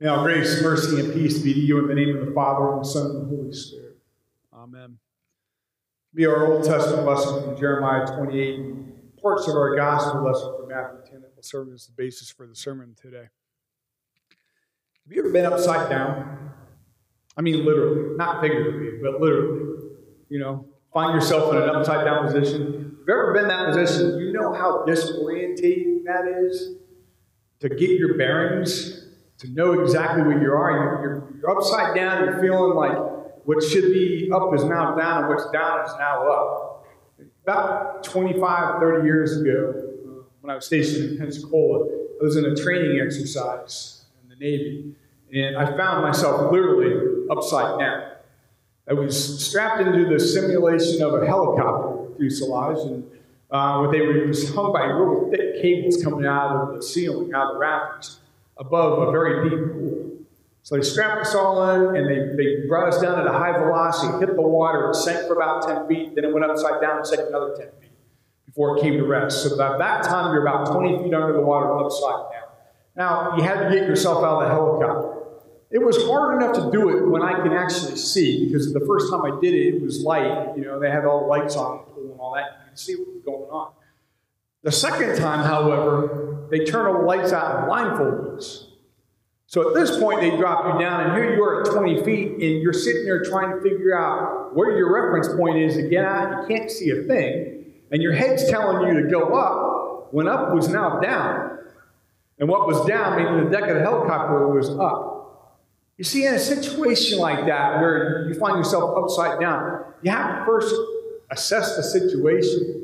Now, grace, mercy, and peace be to you in the name of the Father, and the Son, and the Holy Spirit. Amen. Be our Old Testament lesson from Jeremiah 28 and parts of our gospel lesson from Matthew 10 that will serve as the basis for the sermon today. Have you ever been upside down? I mean, literally, not figuratively, but literally. You know, find yourself in an upside down position. If you've ever been in that position, you know how disorientating that is to get your bearings to know exactly where you are. You're, you're, upside down, you're feeling like what should be up is now down, and what's down is now up. About 25, 30 years ago, uh, when I was stationed in Pensacola, I was in a training exercise in the Navy, and I found myself literally upside down. I was strapped into the simulation of a helicopter fuselage, and uh, what they were was hung by real thick cables coming out of the ceiling, out of the rafters above a very deep pool. So they strapped us all in and they, they brought us down at a high velocity, hit the water, it sank for about 10 feet, then it went upside down and sank another 10 feet before it came to rest. So at that time, you're about 20 feet under the water, upside down. Now, you had to get yourself out of the helicopter. It was hard enough to do it when I can actually see, because the first time I did it, it was light. You know, they had all the lights on the pool and all that. and You could see what was going on. The second time, however, they turn the lights out and blindfold us. So at this point, they drop you down, and here you are at 20 feet, and you're sitting there trying to figure out where your reference point is to get out. You can't see a thing, and your head's telling you to go up when up was now down. And what was down, meaning the deck of the helicopter, was up. You see, in a situation like that, where you find yourself upside down, you have to first assess the situation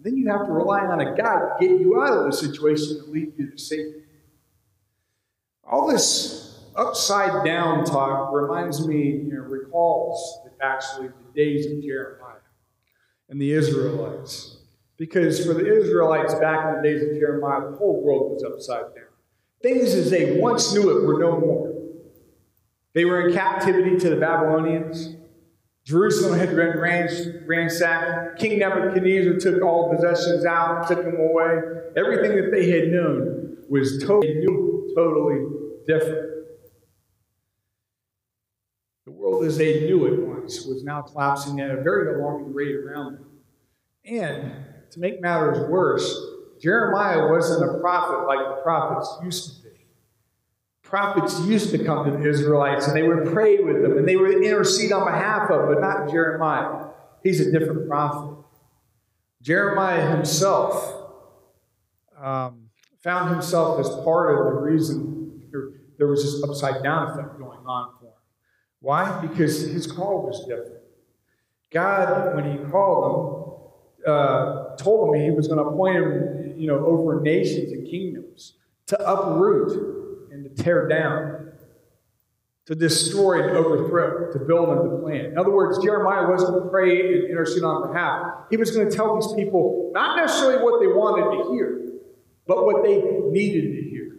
and then you have to rely on a God to get you out of the situation and lead you to safety. All this upside down talk reminds me, you know, recalls actually the days of Jeremiah and the Israelites. Because for the Israelites back in the days of Jeremiah, the whole world was upside down. Things as they once knew it were no more. They were in captivity to the Babylonians. Jerusalem had been ransacked. King Nebuchadnezzar took all possessions out, took them away. Everything that they had known was totally totally different. The world as they knew it once was now collapsing at a very alarming rate around them. And to make matters worse, Jeremiah wasn't a prophet like the prophets used to prophets used to come to the Israelites and they would pray with them and they would intercede on behalf of, but not Jeremiah. He's a different prophet. Jeremiah himself um, found himself as part of the reason there was this upside down effect going on for him. Why? Because his call was different. God, when he called him, uh, told him he was going to appoint him, you know, over nations and kingdoms to uproot and to tear down, to destroy and overthrow, to build and to plant. In other words, Jeremiah wasn't going to pray and intercede on behalf. He was going to tell these people not necessarily what they wanted to hear, but what they needed to hear.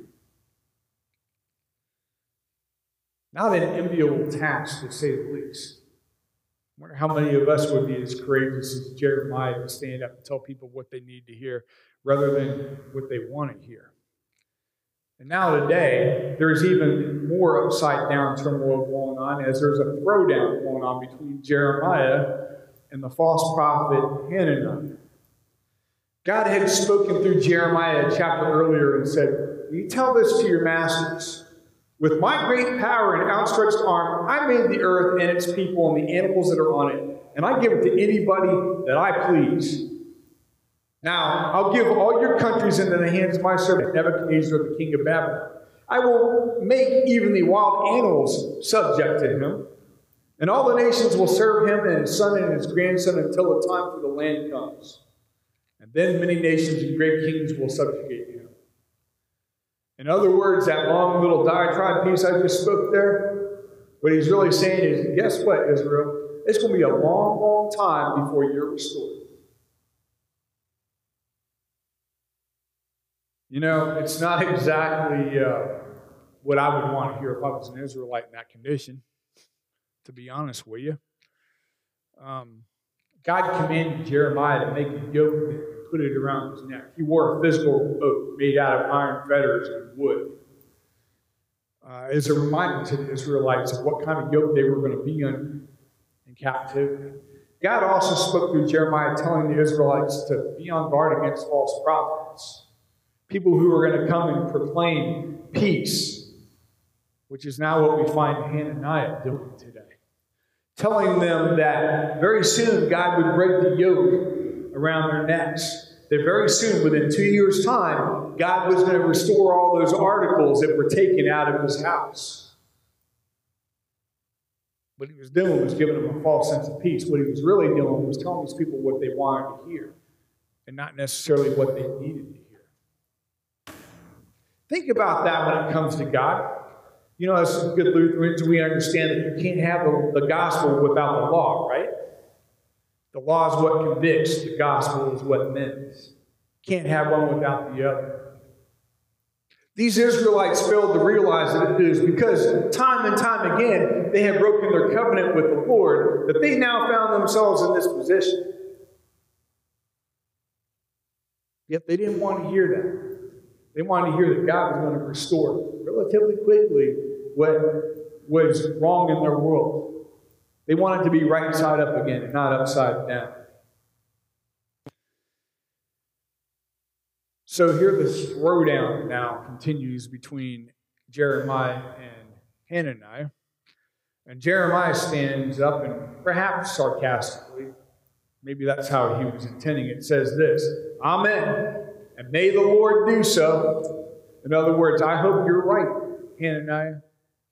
Not an enviable task, to say the least. I wonder how many of us would be as courageous as Jeremiah to stand up and tell people what they need to hear rather than what they want to hear. And now today, there's even more upside down turmoil going on as there's a throwdown going on between Jeremiah and the false prophet Hananiah. God had spoken through Jeremiah a chapter earlier and said, You tell this to your masters. With my great power and outstretched arm, I made the earth and its people and the animals that are on it, and I give it to anybody that I please. Now, I'll give all your countries into the hands of my servant Nebuchadnezzar, the king of Babylon. I will make even the wild animals subject to him, and all the nations will serve him and his son and his grandson until the time for the land comes. And then many nations and great kings will subjugate him. In other words, that long little diatribe piece I just spoke there, what he's really saying is guess what, Israel? It's going to be a long, long time before you're restored. You know, it's not exactly uh, what I would want to hear if I was an Israelite in that condition, to be honest with you. Um, God commanded Jeremiah to make a yoke and put it around his neck. He wore a physical yoke made out of iron fetters and wood. uh, is a reminder to the Israelites of what kind of yoke they were going to be in in captivity. God also spoke through Jeremiah telling the Israelites to be on guard against false prophets, people who are going to come and proclaim peace, which is now what we find Hananiah doing today. Telling them that very soon God would break the yoke around their necks that very soon, within two years' time, God was going to restore all those articles that were taken out of his house. What he was doing was giving them a false sense of peace. What he was really doing was telling these people what they wanted to hear and not necessarily what they needed. Think about that when it comes to God. You know, as good Lutherans, we understand that you can't have the, the gospel without the law, right? The law is what convicts, the gospel is what mends. Can't have one without the other. These Israelites failed to realize that it is because time and time again they had broken their covenant with the Lord that they now found themselves in this position. Yet they didn't want to hear that. They wanted to hear that God was going to restore relatively quickly what was wrong in their world. They wanted to be right side up again not upside down. So here the throwdown now continues between Jeremiah and Hananiah. And Jeremiah stands up and perhaps sarcastically, maybe that's how he was intending it, says this Amen. And may the Lord do so. In other words, I hope you're right, Hananiah.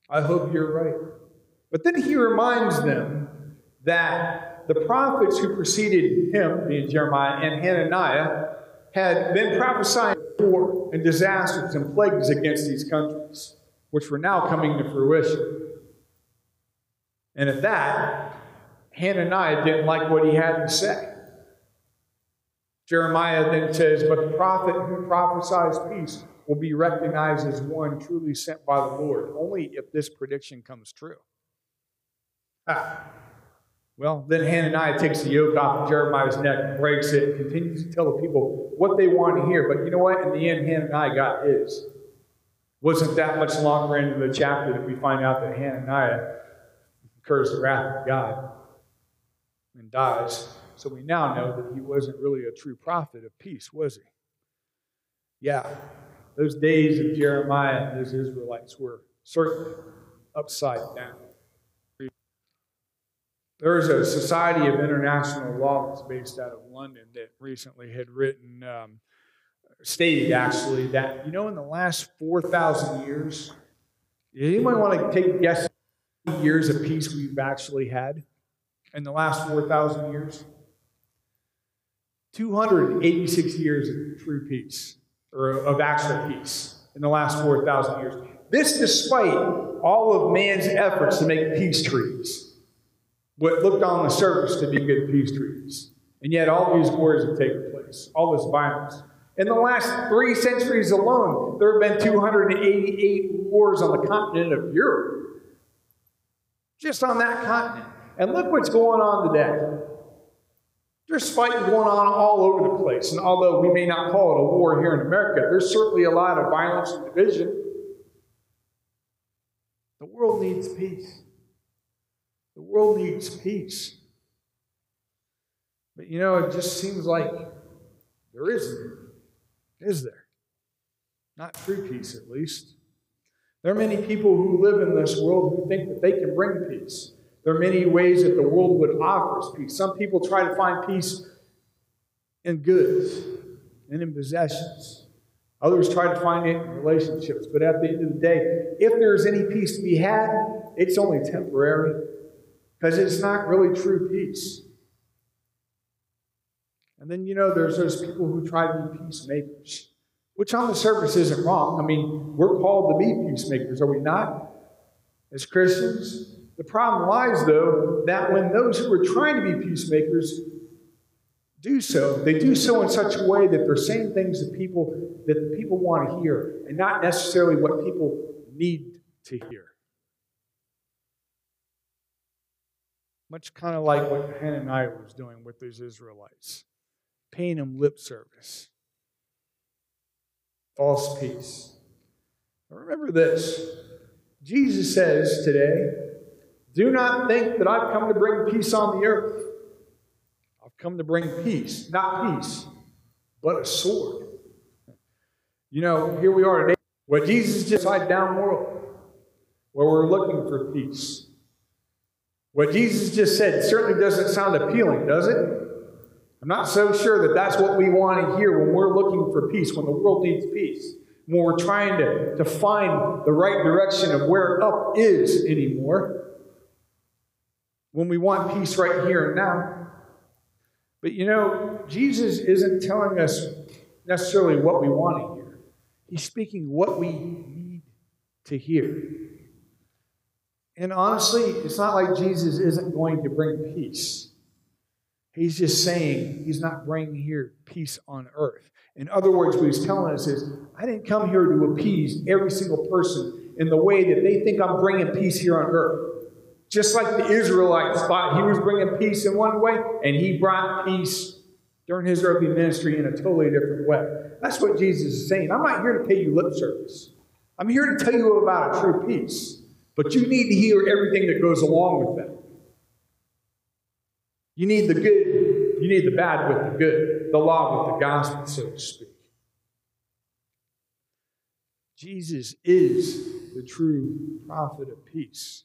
I hope you're right. But then he reminds them that the prophets who preceded him, being Jeremiah and Hananiah, had been prophesying war and disasters and plagues against these countries, which were now coming to fruition. And at that, Hananiah didn't like what he had to say. Jeremiah then says, But the prophet who prophesies peace will be recognized as one truly sent by the Lord, only if this prediction comes true. Ah. Well, then Hananiah takes the yoke off of Jeremiah's neck, breaks it, and continues to tell the people what they want to hear. But you know what? In the end, Hananiah got his. Wasn't that much longer into the chapter that we find out that Hananiah incurs the wrath of God and dies. So we now know that he wasn't really a true prophet of peace, was he? Yeah, those days of Jeremiah and those Israelites were certainly upside down. There is a Society of International Law that's based out of London that recently had written, um, stated actually, that, you know, in the last 4,000 years, anyone want to take a guess years of peace we've actually had in the last 4,000 years? 286 years of true peace, or of actual peace in the last 4,000 years. This despite all of man's efforts to make peace treaties what looked on the surface to be good peace treaties. And yet all these wars have taken place, all this violence. In the last three centuries alone, there have been 288 wars on the continent of Europe. Just on that continent. And look what's going on today. There's fighting going on all over the place. And although we may not call it a war here in America, there's certainly a lot of violence and division. The world needs peace. The world needs peace. But you know, it just seems like there isn't, is there? Not true peace, at least. There are many people who live in this world who think that they can bring peace. There are many ways that the world would offer us peace. Some people try to find peace in goods and in possessions. Others try to find it in relationships. But at the end of the day, if there's any peace to be had, it's only temporary because it's not really true peace. And then, you know, there's those people who try to be peacemakers, which on the surface isn't wrong. I mean, we're called to be peacemakers, are we not? As Christians. The problem lies, though, that when those who are trying to be peacemakers do so, they do so in such a way that they're saying things that people that people want to hear and not necessarily what people need to hear. Much kind of like what Hananiah was doing with those Israelites, paying them lip service. False peace. Remember this Jesus says today, Do not think that I've come to bring peace on the earth. I've come to bring peace, not peace, but a sword. You know, here we are today. What Jesus just upside down world, where we're looking for peace. What Jesus just said certainly doesn't sound appealing, does it? I'm not so sure that that's what we want to hear when we're looking for peace, when the world needs peace, when we're trying to, to find the right direction of where up is anymore, when we want peace right here and now. But you know, Jesus isn't telling us necessarily what we want to hear, He's speaking what we need to hear. And honestly, it's not like Jesus isn't going to bring peace. He's just saying he's not bringing here peace on earth. In other words, what he's telling us is, I didn't come here to appease every single person in the way that they think I'm bringing peace here on earth. Just like the Israelites thought he was bringing peace in one way, and he brought peace during his earthly ministry in a totally different way. That's what Jesus is saying. I'm not here to pay you lip service. I'm here to tell you about a true peace. But you need to hear everything that goes along with that. You need the good, you need the bad with the good, the law with the gospel, so to speak. Jesus is the true prophet of peace.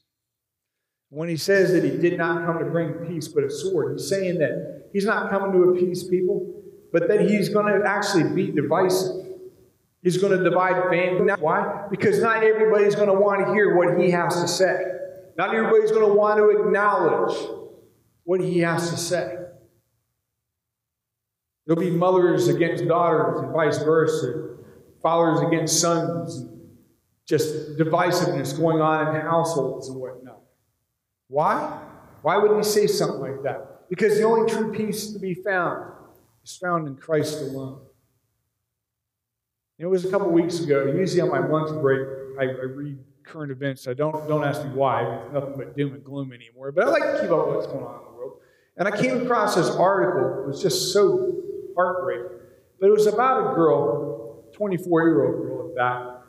When he says that he did not come to bring peace but a sword, he's saying that he's not coming to appease people, but that he's going to actually be divisive. He's going to divide family. Why? Because not everybody's going to want to hear what he has to say. Not everybody's going to want to acknowledge what he has to say. There'll be mothers against daughters and vice versa, fathers against sons, just divisiveness going on in households and whatnot. Why? Why would he say something like that? Because the only true peace to be found is found in Christ alone. It was a couple weeks ago. Usually on my lunch break, I, I read current events. I don't don't ask me why. It's nothing but doom and gloom anymore. But I like to keep up with what's going on in the world. And I came across this article. It was just so heartbreaking. But it was about a girl, 24 year old girl at that,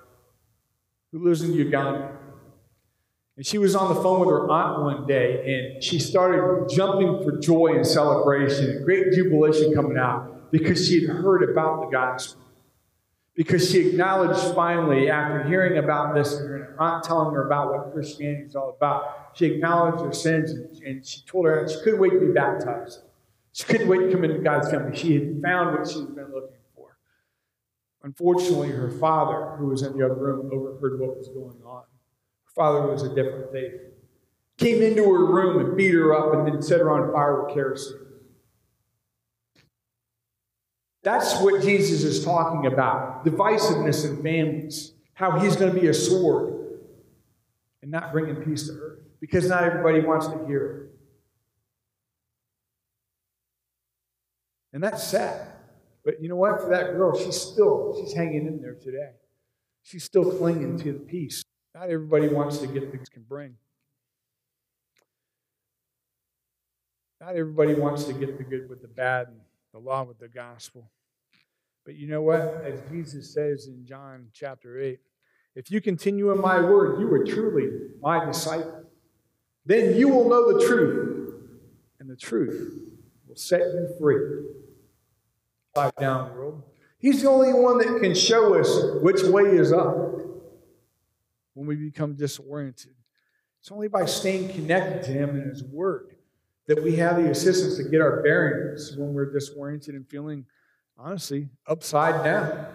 who lives in Uganda. And she was on the phone with her aunt one day, and she started jumping for joy and celebration and great jubilation coming out because she had heard about the gospel because she acknowledged finally, after hearing about this and her aunt telling her about what Christianity is all about, she acknowledged her sins and, and she told her aunt she couldn't wait to be baptized. She couldn't wait to come into God's family. She had found what she had been looking for. Unfortunately, her father, who was in the other room, overheard what was going on. Her father was a different faith. Came into her room and beat her up and then set her on fire with kerosene. That's what Jesus is talking about divisiveness in families, how he's going to be a sword and not bringing peace to earth because not everybody wants to hear it. And that's sad. But you know what? For that girl, she's still, she's hanging in there today. She's still clinging to the peace. Not everybody wants to get things can bring. Not everybody wants to get the good with the bad and the law with the gospel. But you know what? As Jesus says in John chapter 8, if you continue in my word, you are truly my disciple. Then you will know the truth, and the truth will set you free. Five down world. He's the only one that can show us which way is up when we become disoriented. It's only by staying connected to Him and His Word that we have the assistance to get our bearings when we're disoriented and feeling honestly, upside down.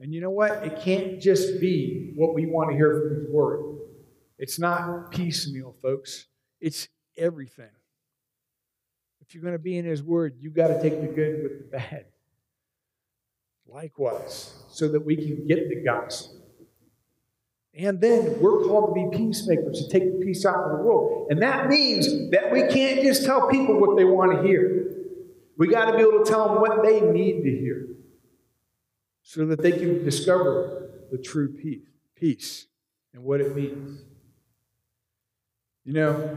And you know what? It can't just be what we want to hear from His Word. It's not piecemeal, folks. It's everything. If you're going to be in His Word, you've got to take the good with the bad. Likewise, so that we can get the gospel. And then we're called to be peacemakers, to take the peace out of the world. And that means that we can't just tell people what they want to hear. We got to be able to tell them what they need to hear so that they can discover the true peace, peace and what it means. You know,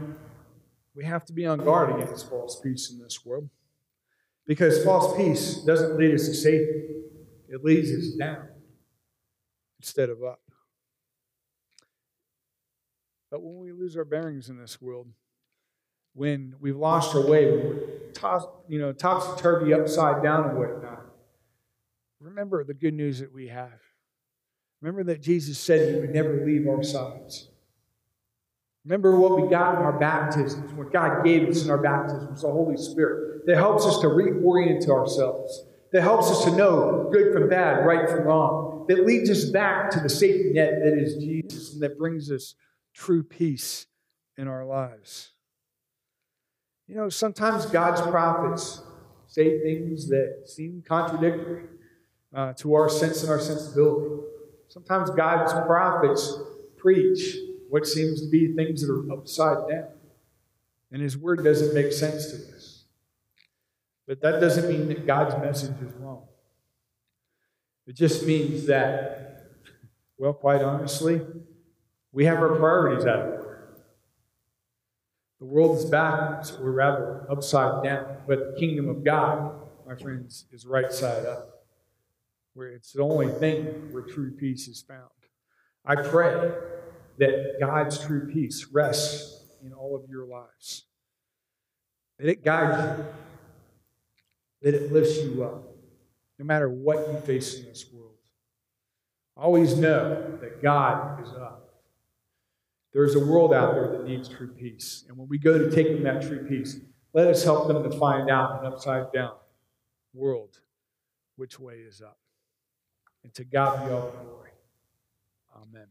we have to be on guard against false peace in this world because false peace doesn't lead us to safety, it leads us down instead of up. But when we lose our bearings in this world, when we've lost our way, when we're tossed, you know, topsy turvy, upside down, and whatnot, remember the good news that we have. Remember that Jesus said he would never leave our sides. Remember what we got in our baptisms, what God gave us in our baptisms, the Holy Spirit, that helps us to reorient to ourselves, that helps us to know good from bad, right from wrong, that leads us back to the safety net that is Jesus, and that brings us true peace in our lives. You know, sometimes God's prophets say things that seem contradictory uh, to our sense and our sensibility. Sometimes God's prophets preach what seems to be things that are upside down. And his word doesn't make sense to us. But that doesn't mean that God's message is wrong. It just means that, well, quite honestly, we have our priorities out of order. The world is backwards, or rather upside down, but the kingdom of God, my friends, is right side up, where it's the only thing where true peace is found. I pray that God's true peace rests in all of your lives. That it guides you, that it lifts you up, no matter what you face in this world. Always know that God is up. There's a world out there that needs true peace. And when we go to take them that true peace, let us help them to find out an upside down world which way is up. And to God be all the glory. Amen.